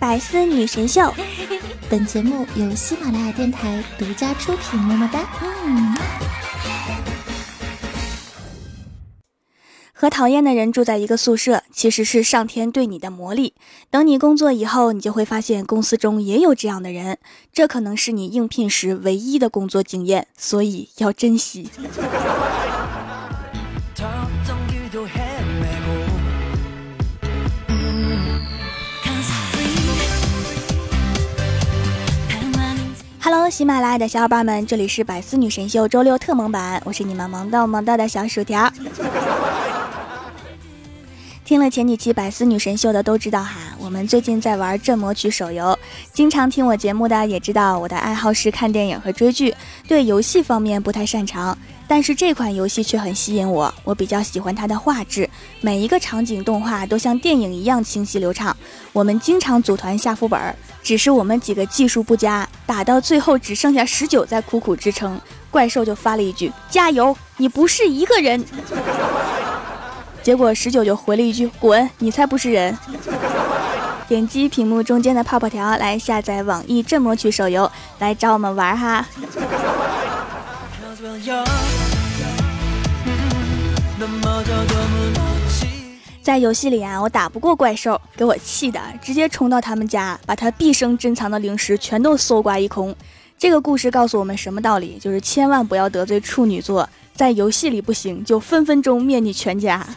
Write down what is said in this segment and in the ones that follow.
百思女神秀，本节目由喜马拉雅电台独家出品。么么哒。嗯。和讨厌的人住在一个宿舍，其实是上天对你的磨砺。等你工作以后，你就会发现公司中也有这样的人，这可能是你应聘时唯一的工作经验，所以要珍惜。Hello，喜马拉雅的小伙伴们，这里是百思女神秀周六特萌版，我是你们萌到萌到的小薯条。听了前几期百思女神秀的都知道哈，我们最近在玩《镇魔曲》手游。经常听我节目的也知道，我的爱好是看电影和追剧，对游戏方面不太擅长。但是这款游戏却很吸引我，我比较喜欢它的画质，每一个场景动画都像电影一样清晰流畅。我们经常组团下副本，只是我们几个技术不佳，打到最后只剩下十九在苦苦支撑，怪兽就发了一句：“加油，你不是一个人。” 结果十九就回了一句：“滚，你才不是人！”点击屏幕中间的泡泡条来下载网易镇魔曲手游，来找我们玩哈。在游戏里啊，我打不过怪兽，给我气的，直接冲到他们家，把他毕生珍藏的零食全都搜刮一空。这个故事告诉我们什么道理？就是千万不要得罪处女座。在游戏里不行，就分分钟灭你全家。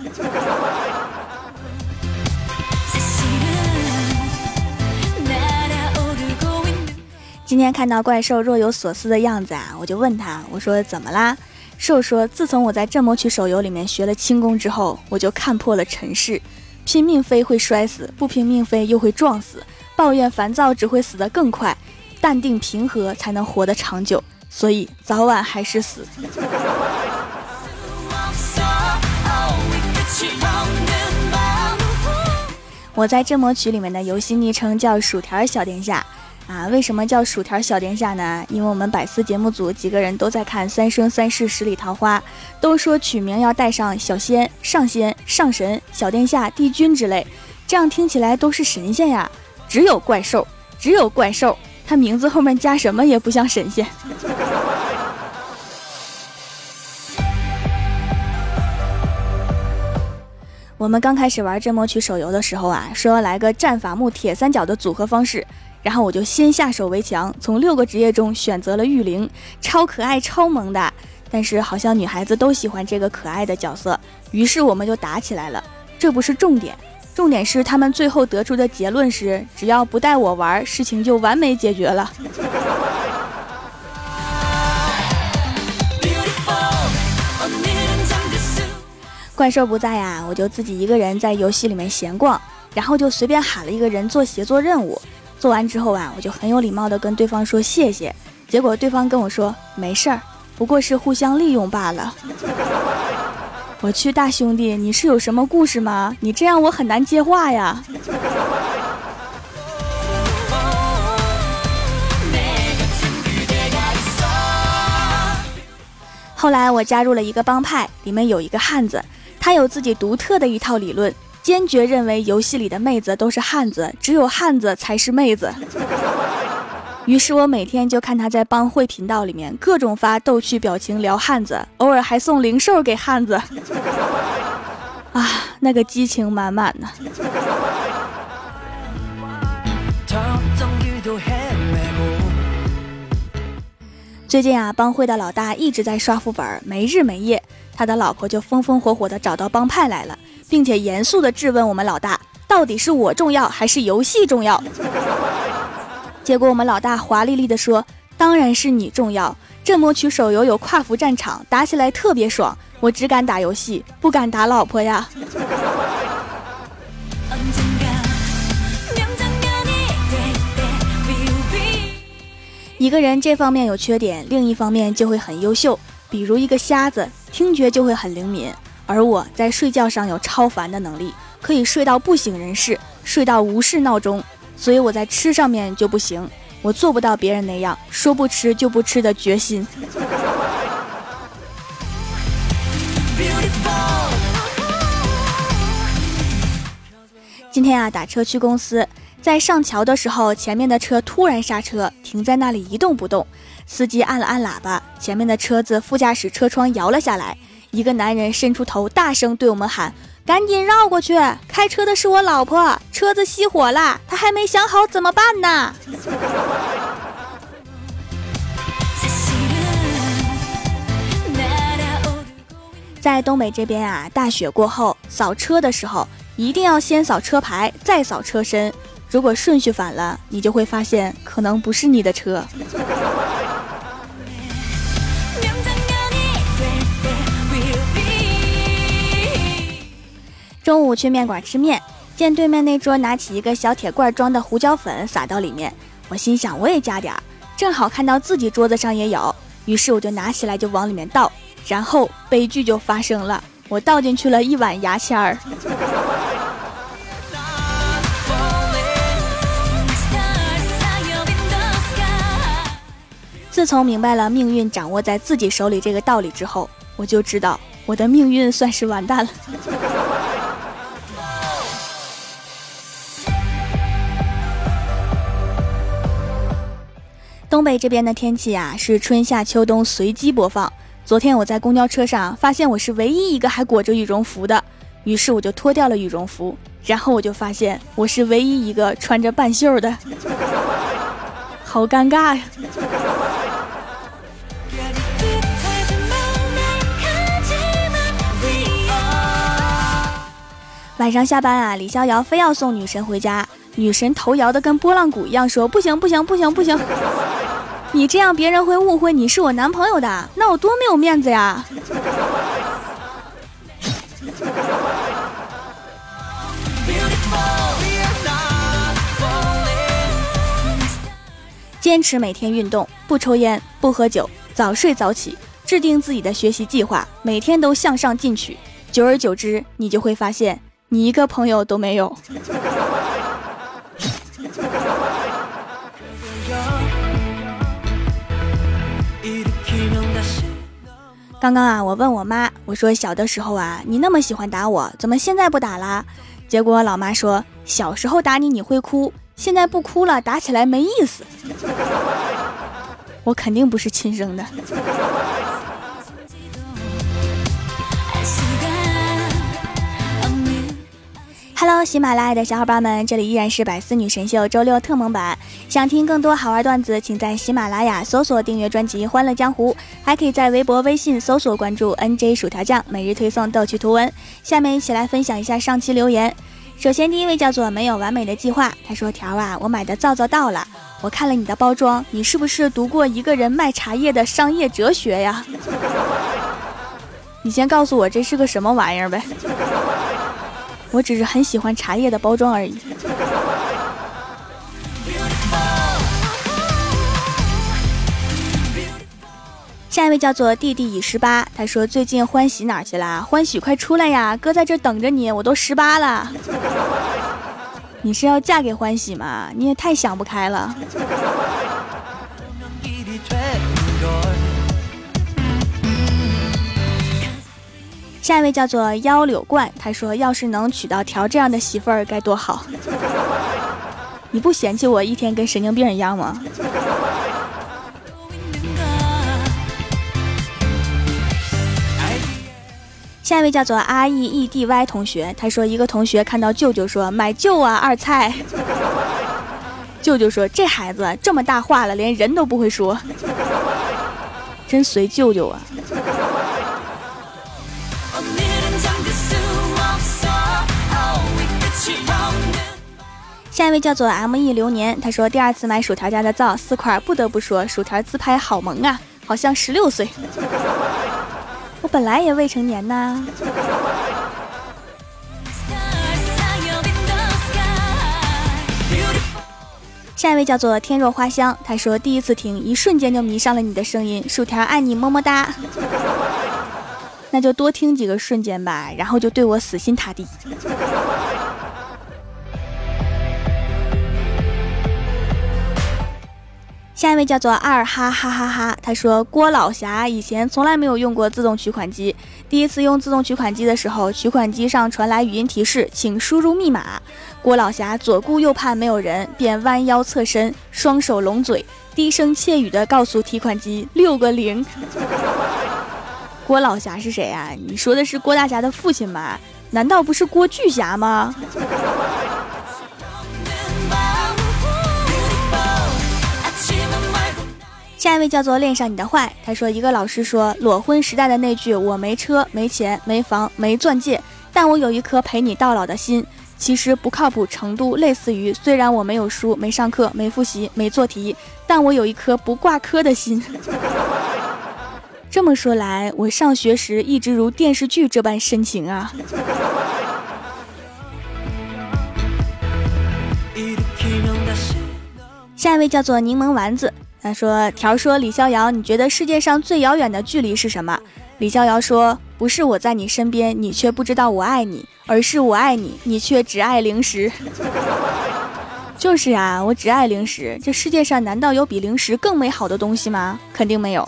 今天看到怪兽若有所思的样子啊，我就问他，我说怎么啦？兽说，自从我在镇魔曲手游里面学了轻功之后，我就看破了尘世，拼命飞会摔死，不拼命飞又会撞死，抱怨烦躁只会死得更快，淡定平和才能活得长久，所以早晚还是死。我在《镇魔曲》里面的游戏昵称叫“薯条小殿下”，啊，为什么叫“薯条小殿下”呢？因为我们百思节目组几个人都在看《三生三世十里桃花》，都说取名要带上小仙、上仙、上神、小殿下、帝君之类，这样听起来都是神仙呀。只有怪兽，只有怪兽，他名字后面加什么也不像神仙。我们刚开始玩《镇魔曲》手游的时候啊，说要来个战法木铁三角的组合方式，然后我就先下手为强，从六个职业中选择了御灵，超可爱、超萌的。但是好像女孩子都喜欢这个可爱的角色，于是我们就打起来了。这不是重点，重点是他们最后得出的结论是：只要不带我玩，事情就完美解决了。怪兽不在呀，我就自己一个人在游戏里面闲逛，然后就随便喊了一个人做协作任务。做完之后啊，我就很有礼貌的跟对方说谢谢。结果对方跟我说没事儿，不过是互相利用罢了。我去，大兄弟，你是有什么故事吗？你这样我很难接话呀。后来我加入了一个帮派，里面有一个汉子。他有自己独特的一套理论，坚决认为游戏里的妹子都是汉子，只有汉子才是妹子。于是我每天就看他在帮会频道里面各种发逗趣表情聊汉子，偶尔还送零售给汉子。啊，那个激情满满呢。最近啊，帮会的老大一直在刷副本，没日没夜。他的老婆就风风火火的找到帮派来了，并且严肃地质问我们老大：到底是我重要还是游戏重要？结果我们老大华丽丽地说：当然是你重要。镇魔曲手游有跨服战场，打起来特别爽。我只敢打游戏，不敢打老婆呀。一个人这方面有缺点，另一方面就会很优秀。比如一个瞎子。听觉就会很灵敏，而我在睡觉上有超凡的能力，可以睡到不省人事，睡到无视闹钟。所以我在吃上面就不行，我做不到别人那样说不吃就不吃的决心。今天啊，打车去公司，在上桥的时候，前面的车突然刹车，停在那里一动不动。司机按了按喇叭，前面的车子副驾驶车窗摇了下来。一个男人伸出头，大声对我们喊：“赶紧绕过去！开车的是我老婆，车子熄火了，她还没想好怎么办呢。”在东北这边啊，大雪过后扫车的时候，一定要先扫车牌，再扫车身。如果顺序反了，你就会发现可能不是你的车。中午去面馆吃面，见对面那桌拿起一个小铁罐装的胡椒粉撒到里面，我心想我也加点儿，正好看到自己桌子上也有，于是我就拿起来就往里面倒，然后悲剧就发生了，我倒进去了一碗牙签儿。自从明白了命运掌握在自己手里这个道理之后，我就知道我的命运算是完蛋了。东北这边的天气啊，是春夏秋冬随机播放。昨天我在公交车上发现我是唯一一个还裹着羽绒服的，于是我就脱掉了羽绒服，然后我就发现我是唯一一个穿着半袖的，好尴尬呀。晚上下班啊，李逍遥非要送女神回家，女神头摇的跟拨浪鼓一样，说不行不行不行不行，你这样别人会误会你是我男朋友的，那我多没有面子呀！坚持每天运动，不抽烟，不喝酒，早睡早起，制定自己的学习计划，每天都向上进取，久而久之，你就会发现。你一个朋友都没有。刚刚啊，我问我妈，我说小的时候啊，你那么喜欢打我，怎么现在不打啦？结果老妈说，小时候打你你会哭，现在不哭了，打起来没意思。我肯定不是亲生的。Hello，喜马拉雅的小伙伴们，这里依然是百思女神秀周六特蒙版。想听更多好玩段子，请在喜马拉雅搜索订阅专辑《欢乐江湖》，还可以在微博、微信搜索关注 NJ 薯条酱，每日推送逗趣图文。下面一起来分享一下上期留言。首先，第一位叫做没有完美的计划，他说：“条啊，我买的皂皂到了，我看了你的包装，你是不是读过一个人卖茶叶的商业哲学呀？你先告诉我这是个什么玩意儿呗。”我只是很喜欢茶叶的包装而已。下一位叫做弟弟已十八，他说最近欢喜哪去了？欢喜快出来呀，哥在这等着你，我都十八了。你是要嫁给欢喜吗？你也太想不开了。下一位叫做幺柳冠，他说：“要是能娶到条这样的媳妇儿该多好！你不嫌弃我一天跟神经病一样吗？”下一位叫做 R E E D Y 同学，他说：“一个同学看到舅舅说买舅啊二菜，舅舅说这孩子这么大话了，连人都不会说，真随舅舅啊。”下一位叫做 M E 流年，他说第二次买薯条家的皂四块，不得不说薯条自拍好萌啊，好像十六岁。我本来也未成年呐。下一位叫做天若花香，他说第一次听，一瞬间就迷上了你的声音，薯条爱你么么哒。那就多听几个瞬间吧，然后就对我死心塌地。下一位叫做二哈哈哈哈，他说郭老侠以前从来没有用过自动取款机，第一次用自动取款机的时候，取款机上传来语音提示，请输入密码。郭老侠左顾右盼没有人，便弯腰侧身，双手拢嘴，低声窃语的告诉提款机六个零。郭老侠是谁啊？你说的是郭大侠的父亲吗？难道不是郭巨侠吗？下一位叫做恋上你的坏，他说一个老师说裸婚时代的那句我没车没钱没房没钻戒，但我有一颗陪你到老的心，其实不靠谱程度类似于虽然我没有书没上课没复习没做题，但我有一颗不挂科的心。这么说来，我上学时一直如电视剧这般深情啊。下一位叫做柠檬丸子。他说：“条说李逍遥，你觉得世界上最遥远的距离是什么？”李逍遥说：“不是我在你身边，你却不知道我爱你，而是我爱你，你却只爱零食。”就是啊，我只爱零食。这世界上难道有比零食更美好的东西吗？肯定没有。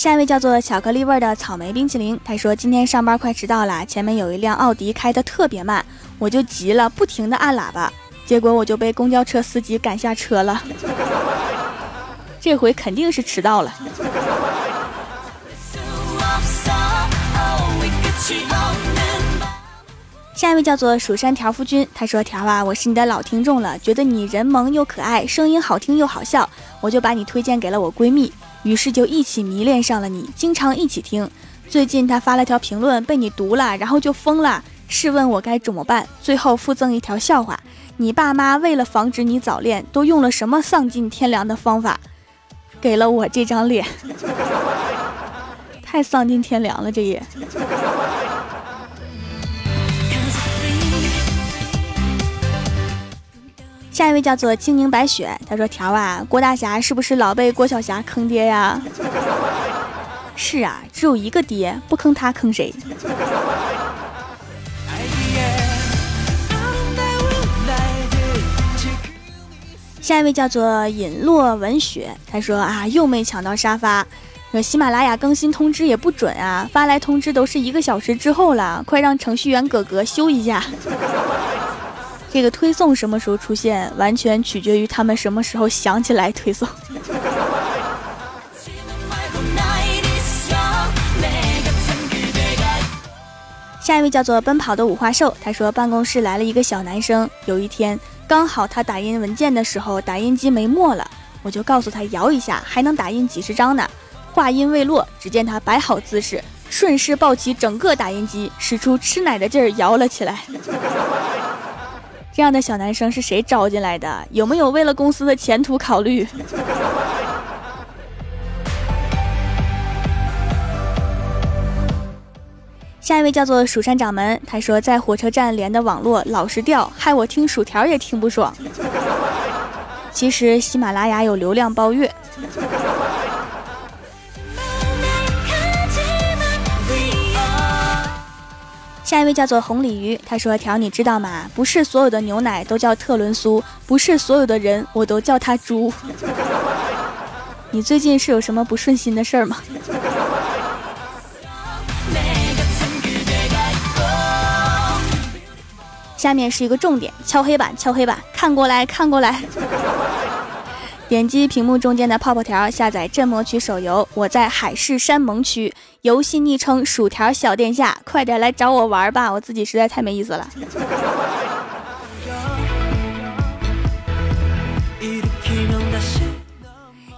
下一位叫做巧克力味的草莓冰淇淋，他说今天上班快迟到了，前面有一辆奥迪开的特别慢，我就急了，不停的按喇叭，结果我就被公交车司机赶下车了。这回肯定是迟到了。下一位叫做蜀山条夫君，他说条啊，我是你的老听众了，觉得你人萌又可爱，声音好听又好笑，我就把你推荐给了我闺蜜。于是就一起迷恋上了你，经常一起听。最近他发了条评论，被你读了，然后就疯了。试问我该怎么办？最后附赠一条笑话：你爸妈为了防止你早恋，都用了什么丧尽天良的方法？给了我这张脸，太丧尽天良了，这也。下一位叫做青柠白雪，他说：“条啊，郭大侠是不是老被郭小霞坑爹呀？” 是啊，只有一个爹，不坑他坑谁？下一位叫做尹洛文雪，他说：“啊，又没抢到沙发，说喜马拉雅更新通知也不准啊，发来通知都是一个小时之后了，快让程序员哥哥修一下。”这个推送什么时候出现，完全取决于他们什么时候想起来推送。下一位叫做奔跑的五花兽，他说办公室来了一个小男生，有一天刚好他打印文件的时候，打印机没墨了，我就告诉他摇一下还能打印几十张呢。话音未落，只见他摆好姿势，顺势抱起整个打印机，使出吃奶的劲儿摇了起来。这样的小男生是谁招进来的？有没有为了公司的前途考虑？下一位叫做蜀山掌门，他说在火车站连的网络老是掉，害我听薯条也听不爽。其实喜马拉雅有流量包月。下一位叫做红鲤鱼，他说：“条，你知道吗？不是所有的牛奶都叫特仑苏，不是所有的人我都叫他猪。你最近是有什么不顺心的事儿吗？” 下面是一个重点，敲黑板，敲黑板，看过来看过来。点击屏幕中间的泡泡条，下载镇魔曲手游。我在海誓山盟区，游戏昵称薯条小殿下，快点来找我玩吧！我自己实在太没意思了。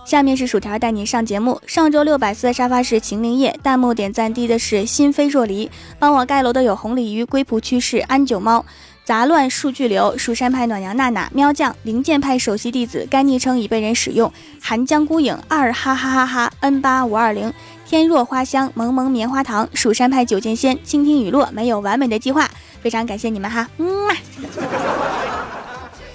下面是薯条带你上节目。上周六百四的沙发是秦灵叶，弹幕点赞低的是心飞若离，帮我盖楼的有红鲤鱼、龟仆趋势、安九猫。杂乱数据流，蜀山派暖阳娜娜，喵酱，灵剑派首席弟子，该昵称已被人使用。寒江孤影二哈哈哈哈，N 八五二零，天若花香，萌萌棉花糖，蜀山派九剑仙，倾听雨落，没有完美的计划，非常感谢你们哈，嗯嘛。